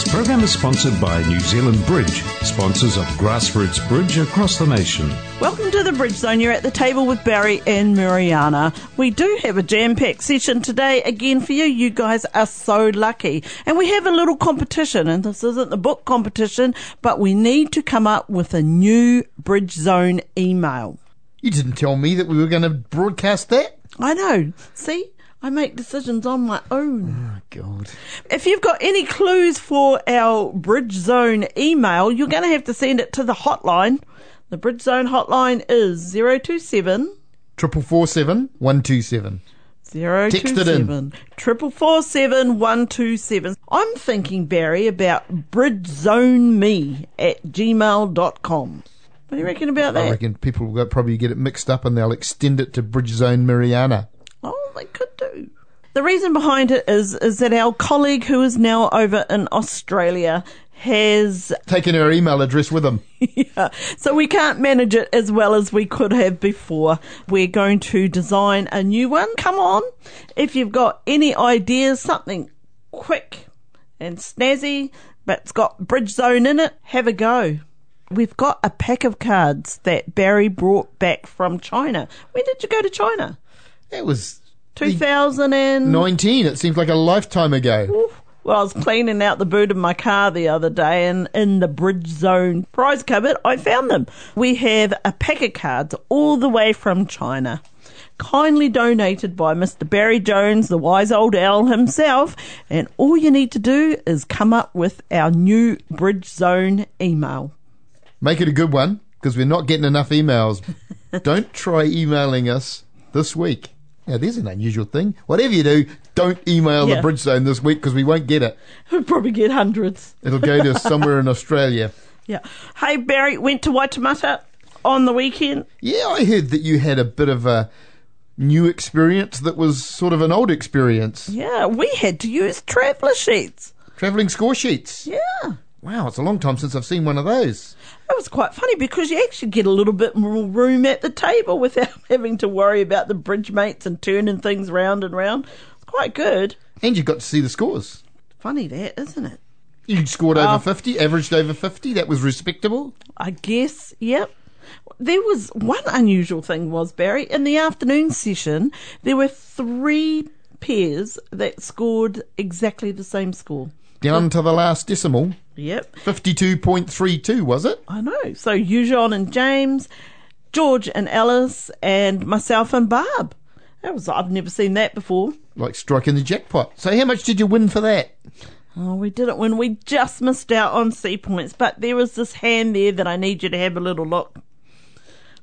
This program is sponsored by New Zealand Bridge, sponsors of grassroots bridge across the nation. Welcome to the Bridge Zone. You're at the table with Barry and Mariana. We do have a jam-packed session today again for you. You guys are so lucky. And we have a little competition, and this isn't the book competition, but we need to come up with a new Bridge Zone email. You didn't tell me that we were going to broadcast that. I know. See? I make decisions on my own. Oh, God. If you've got any clues for our Bridge Zone email, you're going to have to send it to the hotline. The Bridge Zone hotline is 027 Triple four seven one two seven. Text it in. 027 triple four seven one two seven. I'm thinking, Barry, about bridgezoneme at gmail.com. What do you reckon about that? I reckon people will probably get it mixed up and they'll extend it to Bridge Zone Mariana. Oh, they could do. The reason behind it is is that our colleague who is now over in Australia has taken her email address with him. yeah, so we can't manage it as well as we could have before. We're going to design a new one. Come on, if you've got any ideas, something quick and snazzy, but it's got Bridge Zone in it, have a go. We've got a pack of cards that Barry brought back from China. When did you go to China? That was 2019. It seems like a lifetime ago. Well, I was cleaning out the boot of my car the other day, and in the Bridge Zone prize cupboard, I found them. We have a pack of cards all the way from China. Kindly donated by Mr. Barry Jones, the wise old owl himself, and all you need to do is come up with our new Bridge Zone email. Make it a good one because we're not getting enough emails. don't try emailing us this week. Now, there's an unusual thing. Whatever you do, don't email Yeah. the Bridge Zone this week because we won't get it. We'll probably get hundreds. It'll go to somewhere in Australia. Yeah. Hey, Barry, went to Waitemata on the weekend. Yeah, I heard that you had a bit of a new experience that was sort of an old experience. Yeah, we had to use traveller sheets. Travelling score sheets. Yeah. Wow, it's a long time since I've seen one of those. It was quite funny because you actually get a little bit more room at the table without having to worry about the bridge mates and turning things round and round. It's quite good. And you got to see the scores. Funny that, isn't it? You scored over Oh. 50, averaged over 50. That was respectable. I guess, yep. There was one unusual thing was, Barry, in the afternoon session, there were three pairs that scored exactly the same score. Down to the last decimal. Yep. 52.32, was it? I know. So Eugene and James, George and Alice, and myself and Barb. That was I've never seen that before. Like striking the jackpot. So how much did you win for that? Oh, we didn't win. We just missed out on C points. But there was this hand there that I need you to have a little look.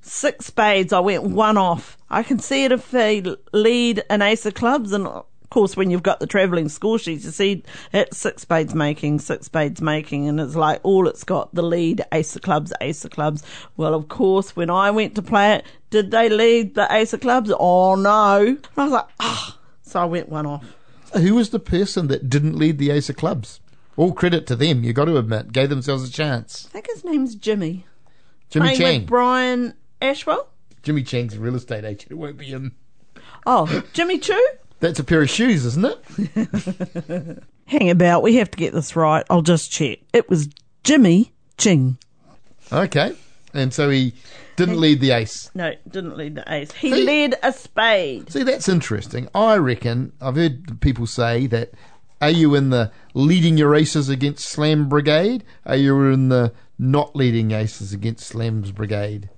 Six spades. I went one off. I can see it if they lead an ace of clubs, and of course, when you've got the travelling score sheets, you see it's six spades making, six spades making, and it's like all it's got the lead ace of clubs, ace of clubs. Well, of course, when I went to play it, did they lead the ace of clubs? Oh no! And I was like, ah. So I went one off. So who was the person that didn't lead the ace of clubs? All credit to them, you got to admit. Gave themselves a chance. I think his name's Jimmy. Jimmy playing Chang. with Brian Ashwell. Jimmy Chang's a real estate agent. It won't be him. Oh, Jimmy Choo. That's a pair of shoes, isn't it? Hang about. We have to get this right. I'll just check. It was Jimmy Ching. Okay. And so he didn't lead the ace. No, didn't lead the ace. He See? led a spade. See, that's interesting. I reckon, I've heard people say that are you in the leading your aces against Slam Brigade? Are you in the not leading aces against Slams Brigade?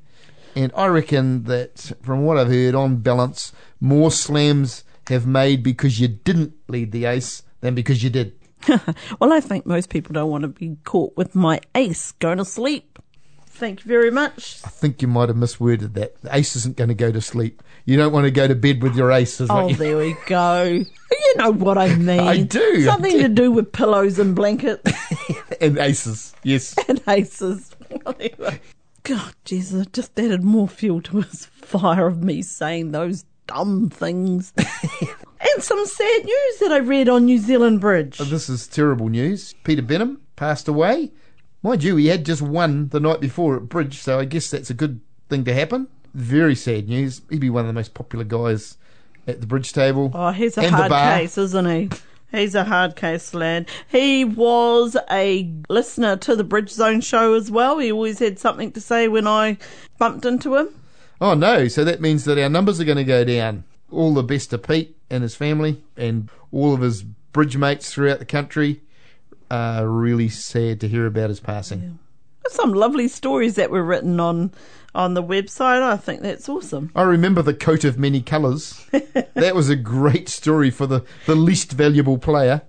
And I reckon that from what I've heard, on balance, more slams have made because you didn't lead the ace than because you did. Well, I think most people don't want to be caught with my ace going to sleep. Thank you very much. I think you might have misworded that. The ace isn't going to go to sleep. You don't want to go to bed with your ace. Is Oh, there we go. You know what I mean. I do, I Something do. to do with pillows and blankets and aces. Yes. and aces. God, Jesus, it just added more fuel to his fire of me saying those dumb things. and some sad news that I read on New Zealand Bridge. Oh, This is terrible news. Peter Benham passed away. Mind you, he had just won the night before at Bridge, so I guess that's a good thing to happen. Very sad news. He'd be one of the most popular guys at the bridge table. Oh, he's a hard case, isn't he? He's a hard case lad. He was a listener to the Bridge Zone show as well. He always had something to say when I bumped into him. Oh no, so that means that our numbers are going to go down. All the best to Pete and his family and all of his bridge mates throughout the country. Uh, really sad to hear about his passing. There's some lovely stories that were written on on the website. I think that's awesome. I remember the coat of many colours. that was a great story for the, the least valuable player.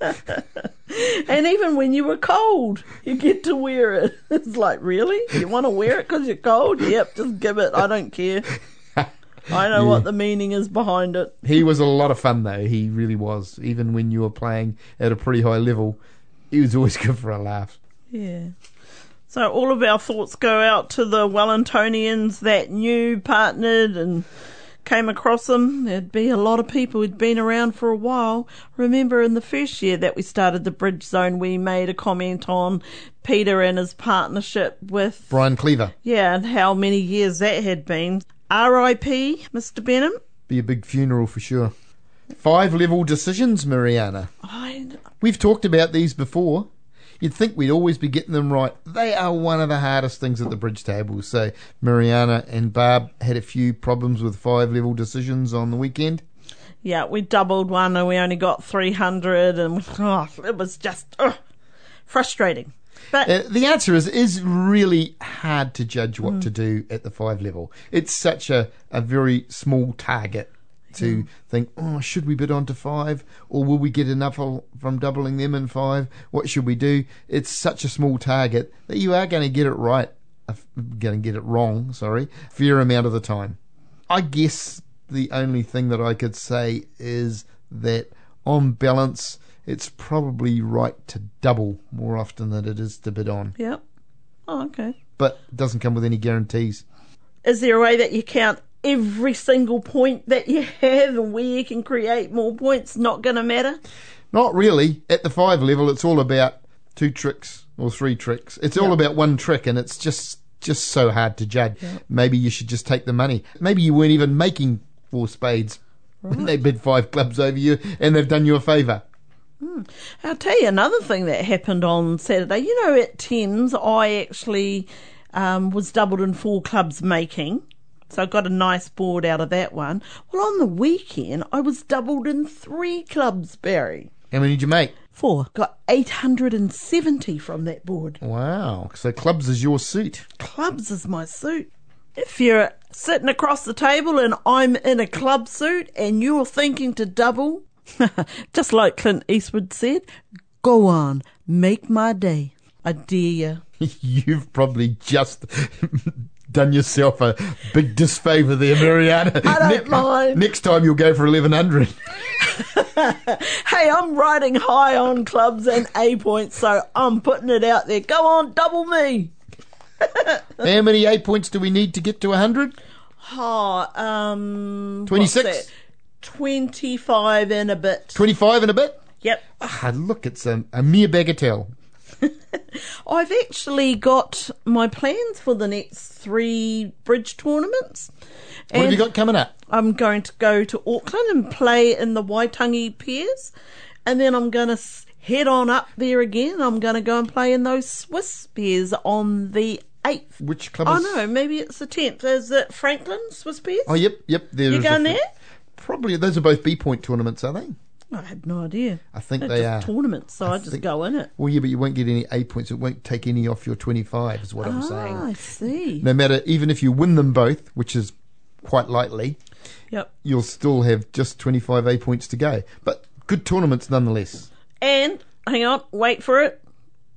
And even when you were cold, you get to wear it. It's like, really? You want to wear it because you're cold? Yep, just give it. I don't care. I know what the meaning is behind it. He was a lot of fun though. He really was. Even when you were playing at a pretty high level, he was always good for a laugh. Yeah. So all of our thoughts go out to the Wellingtonians that knew, partnered, and came across them. There'd be a lot of people who'd been around for a while. Remember in the first year that we started the Bridge Zone, we made a comment on Peter and his partnership with, Brian Cleaver, yeah, and how many years that had been. R.I.P. Mr. Benham. be a big funeral for sure. Five level decisions, Mariana. I, We've talked about these before. You'd think we'd always be getting them right. They are one of the hardest things at the bridge table. So Mariana and Barb had a few problems with five level decisions on the weekend. yeah, we doubled one and we only got 300 and oh, it was just ugh, frustrating. But Uh, the answer is is really hard to judge what to do at the five level. It's such a, a very small target to mm. think, oh, should we bid on to five, or will we get enough from doubling them in five? What should we do? It's such a small target that you are going to get it right, uh, going to get it wrong. Sorry, fair amount of the time. I guess the only thing that I could say is that on balance, it's probably right to double more often than it is to bid on, Yep. Oh, okay. but it doesn't come with any guarantees. Is there a way that you count every single point that you have and where you can create more points? Not going to matter. Not really. At the five level, it's all about two tricks or three tricks. It's all about one trick, and it's just just so hard to judge. Maybe you should just take the money. Maybe you weren't even making four spades when they bid five clubs over you, and they've done you a favour. I'll tell you another thing that happened on Saturday. You know, at Thames, I actually um, was doubled in four clubs making. So I got a nice board out of that one. Well, on the weekend, I was doubled in three clubs, Barry. How many did you make? Four. Got 870 from that board. Wow. So clubs is your suit. Clubs is my suit. If you're sitting across the table and I'm in a club suit and you're thinking to double, just like Clint Eastwood said, go on, make my day. I dare you. You've probably just done yourself a big disfavour there, Mariana. I don't mind. Next time you'll go for eleven hundred. Hey, I'm riding high on clubs and A points, so I'm putting it out there. Go on, double me. How many A points do we need to get to hundred? Oh, um, 26? 25 and a bit. Twenty-five and a bit. Yep. Ah, look, it's a, a mere bagatelle. I've actually got my plans for the next three bridge tournaments. What have you got coming up? I'm going to go to Auckland and play in the Waitangi pairs, and then I'm going to head on up there again. I'm going to go and play in those Swiss pairs on the 8th. Which club? Oh is... no, maybe it's the 10th. Is it Franklin Swiss pairs? Oh, yep, yep. There you going there? Probably. Those are both B point tournaments, are they? I had no idea. I think They're they are. tournaments, so I, just think- go in it. Well, yeah, but you won't get any A points. It won't take any off your twenty-five. Is what I'm Ah, saying. I see. No matter, even if you win them both, which is quite likely, Yep. you'll still have just 25 A points to go. But good tournaments nonetheless. And hang on, wait for it.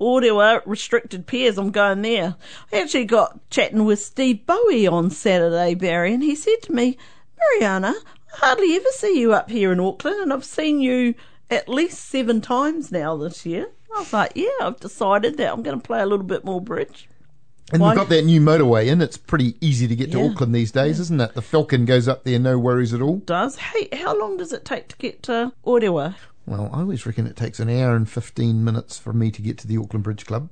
Orewa restricted pairs. I'm going there. I actually got chatting with Steve Bowie on Saturday, Barry, and he said to me, Mariana, I hardly ever see you up here in Auckland, and I've seen you at least seven times now this year. I was like, yeah, I've decided that I'm going to play a little bit more bridge. And Why? we've got that new motorway in. It's pretty easy to get to Auckland these days, isn't it? The Falcon goes up there, no worries at all. Does hey, how long does it take to get to Orewa? Well, I always reckon it takes an hour and 15 minutes for me to get to the Auckland Bridge Club.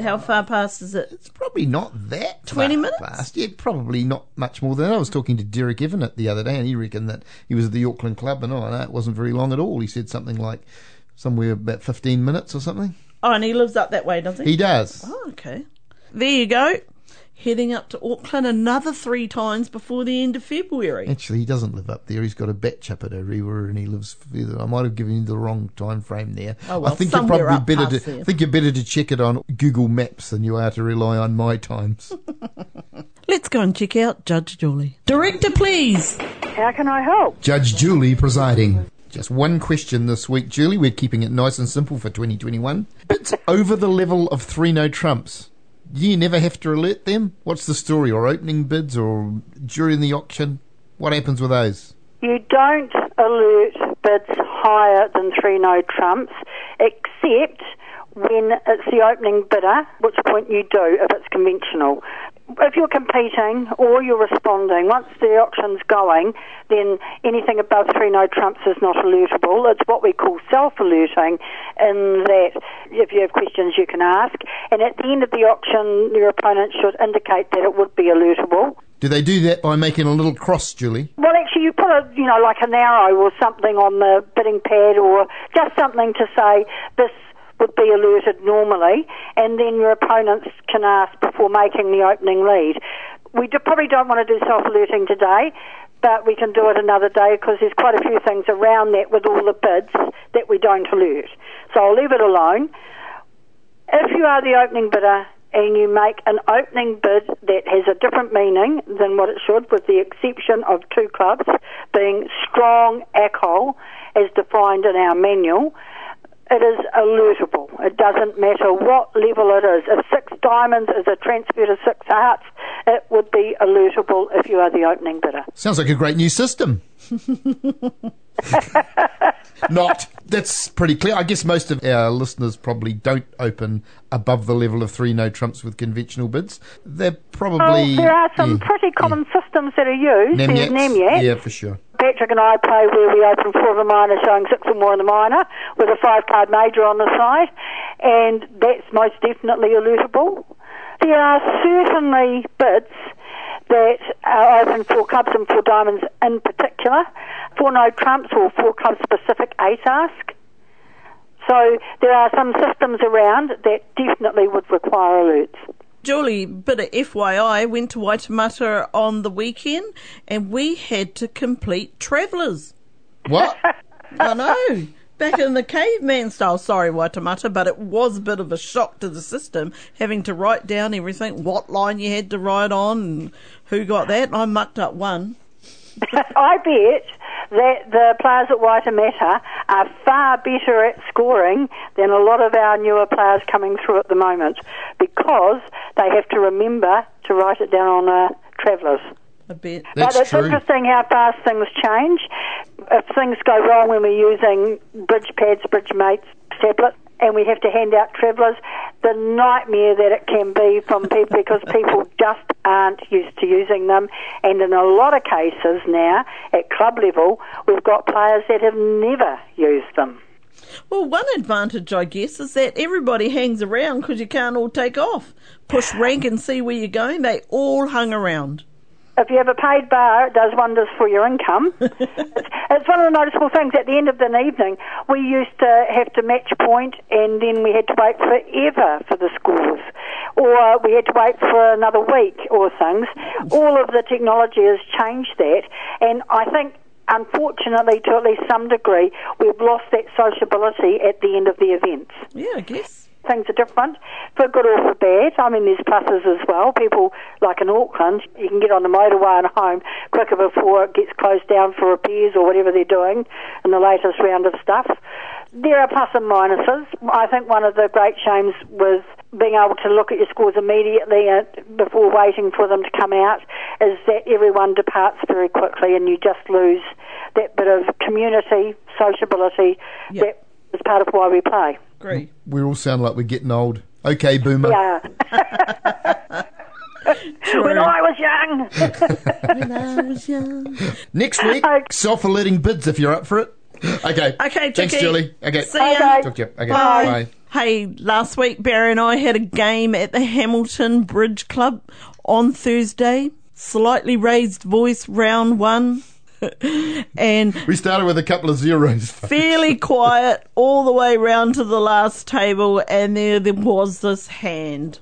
How oh. far past is it? It's probably not that 20 far minutes? Fast. Yeah, probably not much more than that. I was talking to Derek Evanet the other day, and he reckoned that he was at the Auckland Club, and oh, no, it wasn't very long at all. He said something like somewhere about 15 minutes or something. Oh, and he lives up that way, doesn't he? He does. Oh, okay. There you go. Heading up to Auckland another three times before the end of February. Actually, he doesn't live up there. He's got a batch up at Orewa, and he lives further. I might have given you the wrong time frame there. Oh, well, I think you're probably better to there. I think you're better to check it on Google Maps than you are to rely on my times. Let's go and check out Judge Julie. Director, please. How can I help? Judge Julie presiding. Just one question this week, Julie. We're keeping it nice and simple for 2021. It's over the level of three no trumps. You never have to alert them? What's the story? Or opening bids or during the auction? What happens with those? You don't alert bids higher than three no trumps, except when it's the opening bidder, which point you do if it's conventional. If you're competing or you're responding, once the auction's going, then anything above three no trumps is not alertable. It's what we call self-alerting in that if you have questions you can ask. And at the end of the auction, your opponent should indicate that it would be alertable. Do they do that by making a little cross, Julie? Well, actually, you put a, you know, like an arrow or something on the bidding pad or just something to say this would be alerted normally, and then your opponents can ask before making the opening lead. We do, probably don't want to do self-alerting today, but we can do it another day because there's quite a few things around that with all the bids that we don't alert. So I'll leave it alone. If you are the opening bidder and you make an opening bid that has a different meaning than what it should, with the exception of two clubs being strong alcohol as defined in our manual, it is alertable. It doesn't matter what level it is. If six diamonds is a transfer to six hearts, it would be alertable if you are the opening bidder. Sounds like a great new system. Not. That's pretty clear. I guess most of our listeners probably don't open above the level of three no trumps with conventional bids. They're probably. Well, there are some yeah, pretty common systems that are used. There's Namyats? Yeah, for sure. Patrick and I play where we open four of a minor, showing six or more in the minor, with a five card major on the side, and that's most definitely alertable. There are certainly bids that are open for clubs and for diamonds in particular, for no trumps or for club specific ace ask. So there are some systems around that definitely would require alerts. Julie, bit of FYI, went to Waitemata on the weekend and we had to complete Travellers. What? I know. Back in the caveman style, sorry Waitemata, but it was a bit of a shock to the system having to write down everything, what line you had to ride on, and who got that. I mucked up one. I bet that the players at Waitemata are far better at scoring than a lot of our newer players coming through at the moment because they have to remember to write it down on uh, Travellers. I bet. That's but it's true. interesting how fast things change. If things go wrong when we're using bridge pads, bridge mates, tablets, and we have to hand out travellers, the nightmare that it can be from people because people just aren't used to using them. And in a lot of cases now, at club level, we've got players that have never used them. Well, one advantage, I guess, is that everybody hangs around because you can't all take off. Push rank and see where you're going. They all hung around. If you have a paid bar, it does wonders for your income. it's, it's one of the noticeable things. At the end of an evening, we used to have to match point, and then we had to wait forever for the scores, or we had to wait for another week or things. All of the technology has changed that, and I think. Unfortunately, to at least some degree, we've lost that sociability at the end of the events Yeah, I guess. Things are different, for good or for bad. I mean, there's pluses as well. People, like in Auckland, you can get on the motorway and home quicker before it gets closed down for repairs or whatever they're doing in the latest round of stuff. There are plus and minuses. I think one of the great shames was being able to look at your scores immediately before waiting for them to come out is that everyone departs very quickly and you just lose that bit of community, sociability Yep. that is part of why we play. Agree. We all sound like we're getting old. Okay, boomer. Yeah. when I was young. when I was young. Next week, Okay. self-alerting bids if you're up for it. Okay. Okay, Thanks, Chicky. Julie. Okay. See ya. Okay. Talk to you. Okay. Bye. Bye. Hey, last week Barry and I had a game at the Hamilton Bridge Club on Thursday. Slightly raised voice round one. and We started with a couple of zeros. fairly quiet all the way round to the last table and there there was this hand.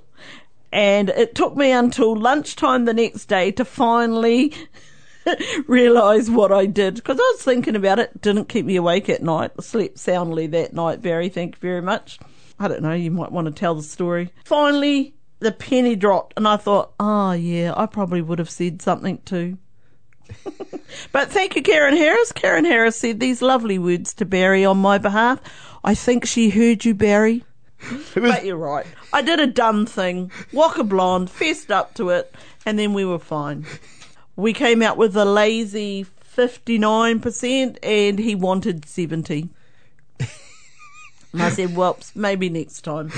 And it took me until lunchtime the next day to finally realise what I did because I was thinking about it. Didn't keep me awake at night. I slept soundly that night, Barry. Thank you very much. I don't know. You might want to tell the story. Finally, the penny dropped, and I thought, oh yeah, I probably would have said something too. But thank you, Karen Harris. Karen Harris said these lovely words to Barry on my behalf. I think she heard you, Barry. Was, But you're right. I did a dumb thing. walk a blonde, fessed up to it, and then we were fine. We came out with a lazy 59%, and he wanted 70 And I said, well, maybe next time.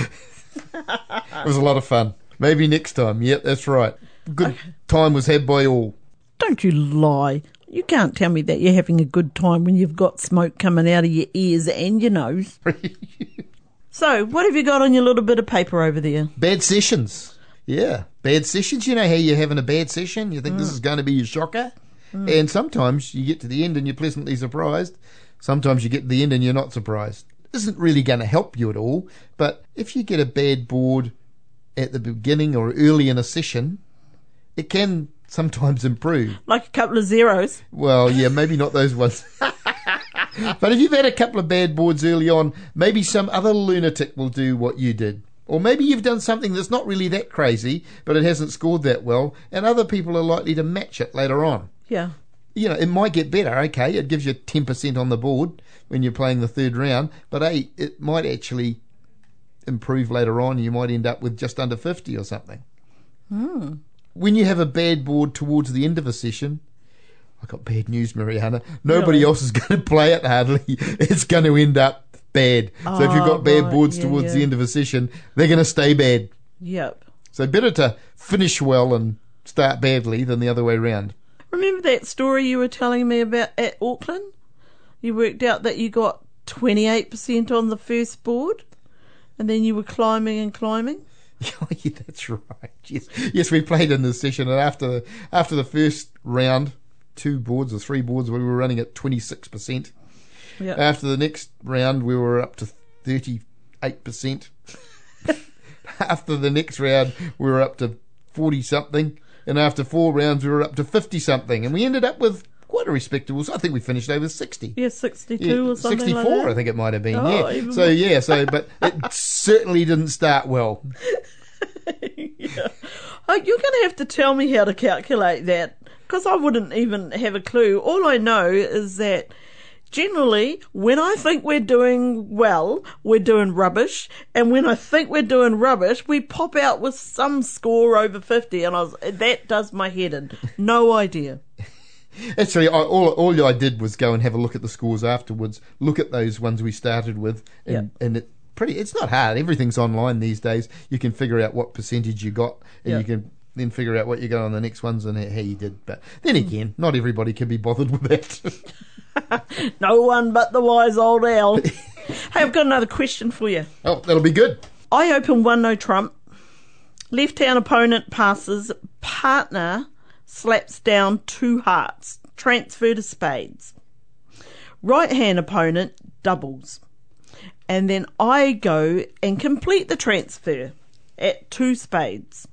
it was a lot of fun. Maybe next time. Yep, that's right. Good time was had by all. Don't you lie. You can't tell me that you're having a good time when you've got smoke coming out of your ears and your nose. so, what have you got on your little bit of paper over there? Bad sessions. Yeah, bad sessions. You know how you're having a bad session? You think Mm. this is going to be your shocker? And sometimes you get to the end and you're pleasantly surprised. Sometimes you get to the end and you're not surprised. Isn't really going to help you at all. But if you get a bad board at the beginning or early in a session, it can sometimes improve. Like a couple of zeros. Well, yeah, maybe not those ones. but if you've had a couple of bad boards early on, maybe some other lunatic will do what you did. Or maybe you've done something that's not really that crazy, but it hasn't scored that well, and other people are likely to match it later on. Yeah. You know, it might get better, okay, it gives you 10% on the board when you're playing the third round, but hey, it might actually improve later on. You might end up with just under 50 or something. Hmm. When you have a bad board towards the end of a session, I got bad news, Mariana. Nobody Really? else is going to play it hardly. It's going to end up bad. so if you've Oh, got bad right. boards Yeah, towards yeah. the end of a session, they're going to stay bad. Yep. So better to finish well and start badly than the other way round. Remember that story you were telling me about at Auckland? You worked out that you got 28% on the first board and then you were climbing and climbing? Yeah, that's right. Yes, yes, we played in this session, and after after the first round, two boards or three boards, we were running at twenty six percent. Yeah. After the next round, we were up to thirty eight percent. After the next round, we were up to forty something, and after four rounds, we were up to fifty something, and we ended up with quite a respectable. I think we finished over sixty. yeah, 62 Yeah, or something 64, like that. I think it might have been. Oh, yeah. So yeah. So, but it certainly didn't start well. yeah. Oh, you're going to have to tell me how to calculate that because I wouldn't even have a clue. All I know is that generally, when I think we're doing well, we're doing rubbish, and when I think we're doing rubbish, we pop out with some score over 50, and I was, that does my head in. No idea. Actually, I, all all I did was go and have a look at the scores afterwards. Look at those ones we started with, and, and it pretty. It's not hard. Everything's online these days. You can figure out what percentage you got, and you can then figure out what you got on the next ones and how you did. But then again, not everybody can be bothered with that. No one but the wise old owl. hey, I've got another question for you. oh, that'll be good. I open one no trump. Left hand opponent passes. Partner slaps down two hearts. Transfer to spades. Right hand opponent doubles. And then I go and complete the transfer at two spades.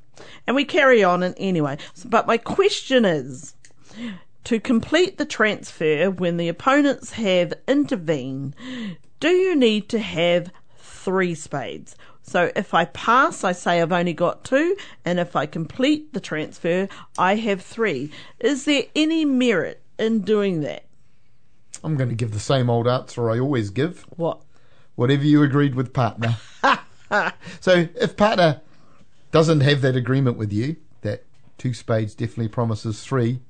And we carry on and anyway. But my question is to complete the transfer when the opponents have intervened, do you need to have three spades? So if I pass, I say I've only got two, and if I complete the transfer, I have three. Is there any merit in doing that? I'm going to give the same old answer I always give. What? Whatever you agreed with partner. so if partner doesn't have that agreement with you, that two spades definitely promises three,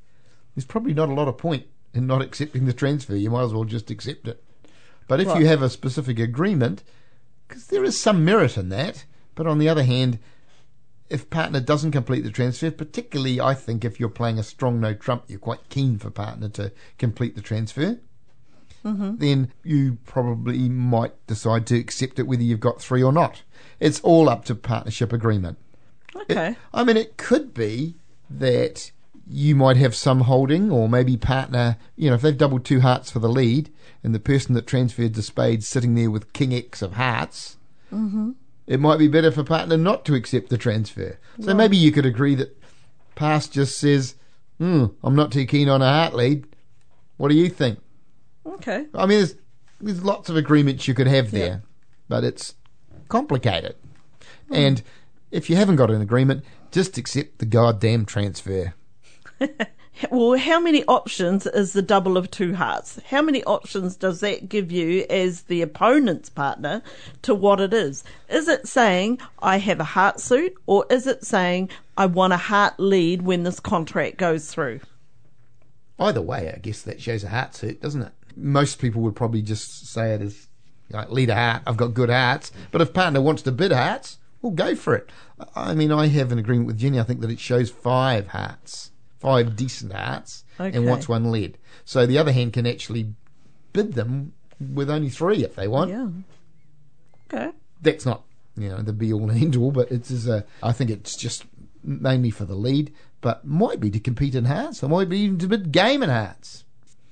there's probably not a lot of point in not accepting the transfer. You might as well just accept it. But if Right. you have a specific agreement, because there is some merit in that, but on the other hand, if partner doesn't complete the transfer, particularly I think if you're playing a strong no trump, you're quite keen for partner to complete the transfer. Mm-hmm. Then you probably might decide to accept it whether you've got three or not. It's all up to partnership agreement. It- Okay. I mean, it could be that you might have some holding, or maybe partner, you know, if they've doubled two hearts for the lead, and the person that transferred to spades sitting there with king X of hearts, it might be better for partner not to accept the transfer. So maybe you could agree that pass just says, hmm, I'm not too keen on a heart lead. What do you think? Okay. I mean, there's, there's lots of agreements you could have there, but it's complicated. And if you haven't got an agreement, just accept the goddamn transfer. Well, how many options is the double of two hearts? How many options does that give you as the opponent's partner to what it is? Is it saying I have a heart suit, or is it saying I want a heart lead when this contract goes through? Either way, I guess that shows a heart suit, doesn't it? Most people would probably just say it as like lead a heart. I've got good hearts, but if partner wants to bid hearts, well, go for it. I mean, I have an agreement with Jenny. I think that it shows five hearts, five decent hearts, Okay. and wants one lead. So the other hand can actually bid them with only three if they want. Yeah. Okay. That's not you know the be all and end all, but it's as a. I think it's just mainly for the lead, but might be to compete in hearts, or might be even to bid game in hearts.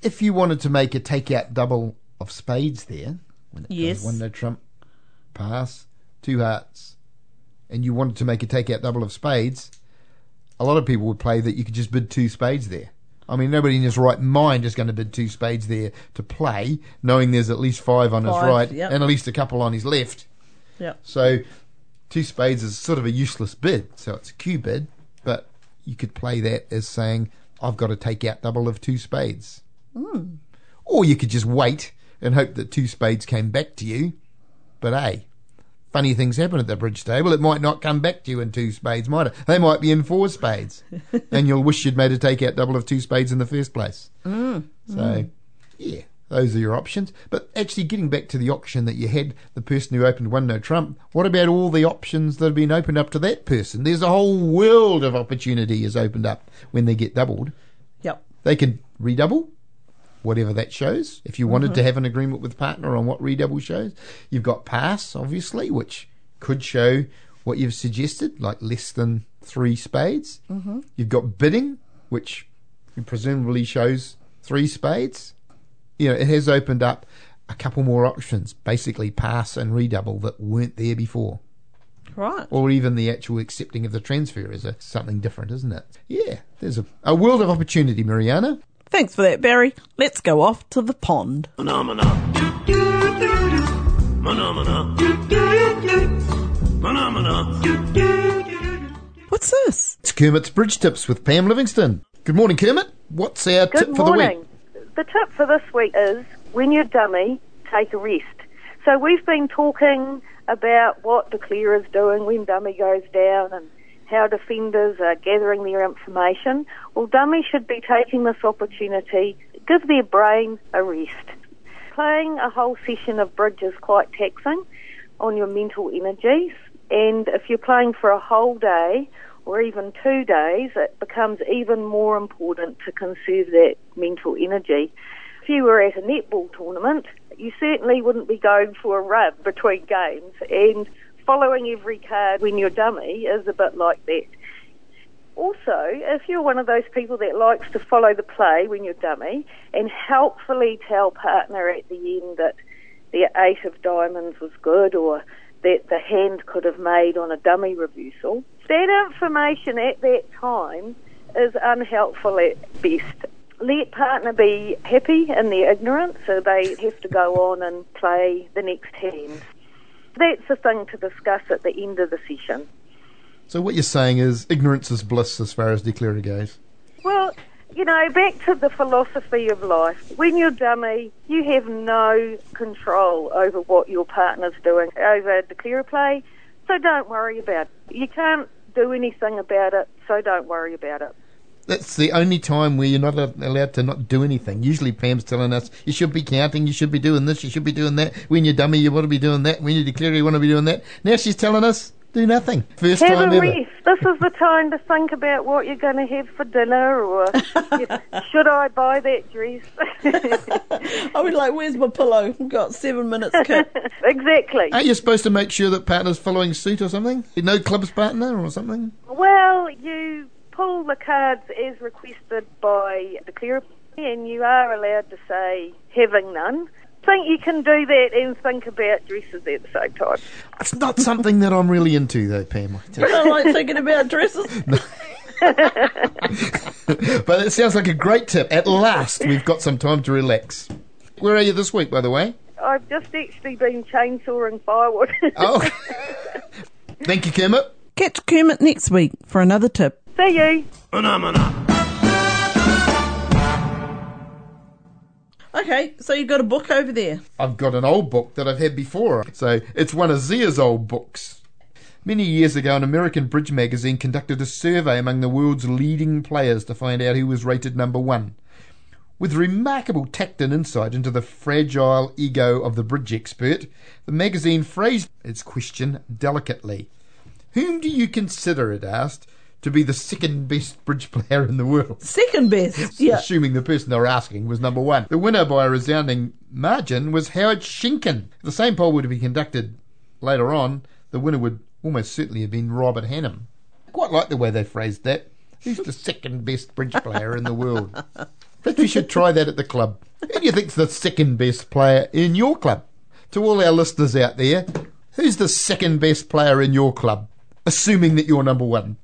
If you wanted to make a takeout double of spades there, when it Yes. goes one no trump, pass, two hearts, and you wanted to make a takeout double of spades, a lot of people would play that you could just bid two spades there. I mean, nobody in his right mind is going to bid two spades there to play, knowing there's at least five on his right yep. and at least a couple on his left. Yeah. So two spades is sort of a useless bid. So it's a Q bid, but you could play that as saying, I've got to take out double of two spades. Hmm. Or you could just wait and hope that two spades came back to you. But hey, funny things happen at the bridge table. It might not come back to you in two spades, might it? They might be in four spades. and you'll wish you'd made a take out double of two spades in the first place. Mm, mm. So, yeah, those are your options. But actually, getting back to the auction that you had, the person who opened one no trump, what about all the options that have been opened up to that person? There's a whole world of opportunity is opened up when they get doubled. Yep. They can redouble, whatever that shows. If you wanted to have an agreement with partner on what redouble shows, you've got pass, obviously, which could show what you've suggested, like less than three spades. Mm-hmm. You've got bidding, which presumably shows three spades. You know, it has opened up a couple more options, basically pass and redouble that weren't there before Right. or even the actual accepting of the transfer is a, something different, isn't it? Yeah, there's a, a world of opportunity, Mariana. Thanks for that, Barry. Let's go off to the pond. Phenomena. Phenomena. Phenomena. What's this? It's Kermit's Bridge Tips with Pam Livingston. Good morning, Kermit. What's our Good tip for the morning. week? The tip for this week is when you're dummy, take a rest. So we've been talking about what declarer's doing when dummy goes down and how defenders are gathering their information. Well, dummy should be taking this opportunity, give their brain a rest. Playing a whole session of bridge is quite taxing on your mental energies, and if you're playing for a whole day or even two days, it becomes even more important to conserve that mental energy. If you were at a netball tournament, you certainly wouldn't be going for a run between games, and following every card when you're dummy is a bit like that. Also, if you're one of those people that likes to follow the play when you're dummy and helpfully tell partner at the end that the eight of diamonds was good or that the hand could have made on a dummy reversal, that information at that time is unhelpful at best. Let partner be happy in their ignorance so they have to go on and play the next hand. That's the thing to discuss at the end of the session. So what you're saying is ignorance is bliss as far as declarer goes. Well, you know, back to the philosophy of life. When you're dummy, you have no control over what your partner's doing over declare play, so don't worry about it. You can't do anything about it, so don't worry about it. That's the only time where you're not allowed to not do anything. Usually Pam's telling us you should be counting, you should be doing this, you should be doing that. When you're dummy, you want to be doing that. When you declare, you want to be doing that. Now she's telling us Do nothing. First Have time a ever. rest. This is the time to think about what you're going to have for dinner, or should I buy that dress? I was like, where's my pillow? I've got seven minutes exactly. Aren't you supposed to make sure that partner's following suit or something? No club's partner or something? Well, you pull the cards as requested by declarer, and you are allowed to say having none. Think you can do that and think about dresses at the same time. It's not something that I'm really into, though, Pam. I tell I don't like thinking about dresses. but it sounds like a great tip. At last, we've got some time to relax. Where are you this week, by the way? I've just actually been chainsawing firewood. Oh, thank you, Kermit. Catch Kermit next week for another tip. See you. Phenomena. Okay, so you've got a book over there. I've got an old book that I've had before, so it's one of Zia's old books. Many years ago, an American bridge magazine conducted a survey among the world's leading players to find out who was rated number one. With remarkable tact and insight into the fragile ego of the bridge expert, the magazine phrased its question delicately. Whom do you consider, it asked, to be the second best bridge player in the world? Second best. Yeah. assuming the person they were asking was number one. The winner by a resounding margin was Howard Schenken. If the same poll would have been conducted later on, the winner would almost certainly have been Robert Hamman. I quite like the way they phrased that. Who's the second best bridge player in the world? Perhaps we should try that at the club. Who do you think's the second best player in your club? To all our listeners out there, who's the second best player in your club? Assuming that you're number one.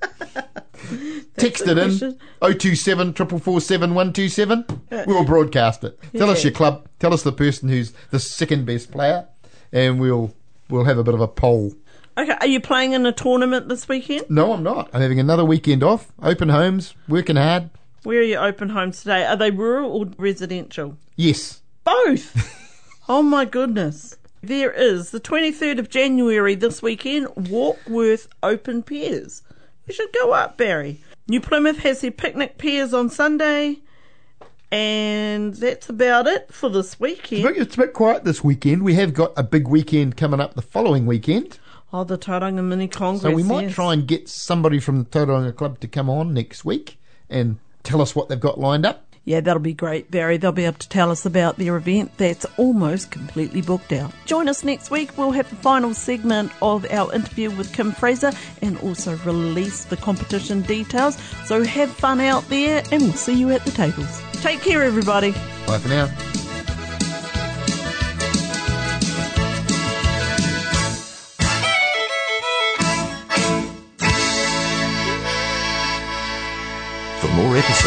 Text it in question. 027 447 127. We'll broadcast it. Tell us your club. Tell us the person who's the second best player, and we'll we'll have a bit of a poll. Okay, are you playing in a tournament this weekend? No, I'm not. I'm having another weekend off. Open homes, working hard. Where are your open homes today? Are they rural or residential? Yes. Both. oh my goodness. There is the 23rd of January this weekend, Warkworth Open Pairs. You should go up, Barry. New Plymouth has their picnic pairs on Sunday, and that's about it for this It's a weekend. bit- It's a bit quiet this weekend. We have got a big weekend coming up the following weekend. Oh, the Tauranga Mini Congress. So we might yes. try and get somebody from the Tauranga Club to come on next week and tell us what they've got lined up. Yeah, that'll be great, Barry. They'll be able to tell us about their event that's almost completely booked out. Join us next week. We'll have the final segment of our interview with Kim Fraser and also release the competition details. So have fun out there and we'll see you at the tables. Take care, everybody. Bye for now.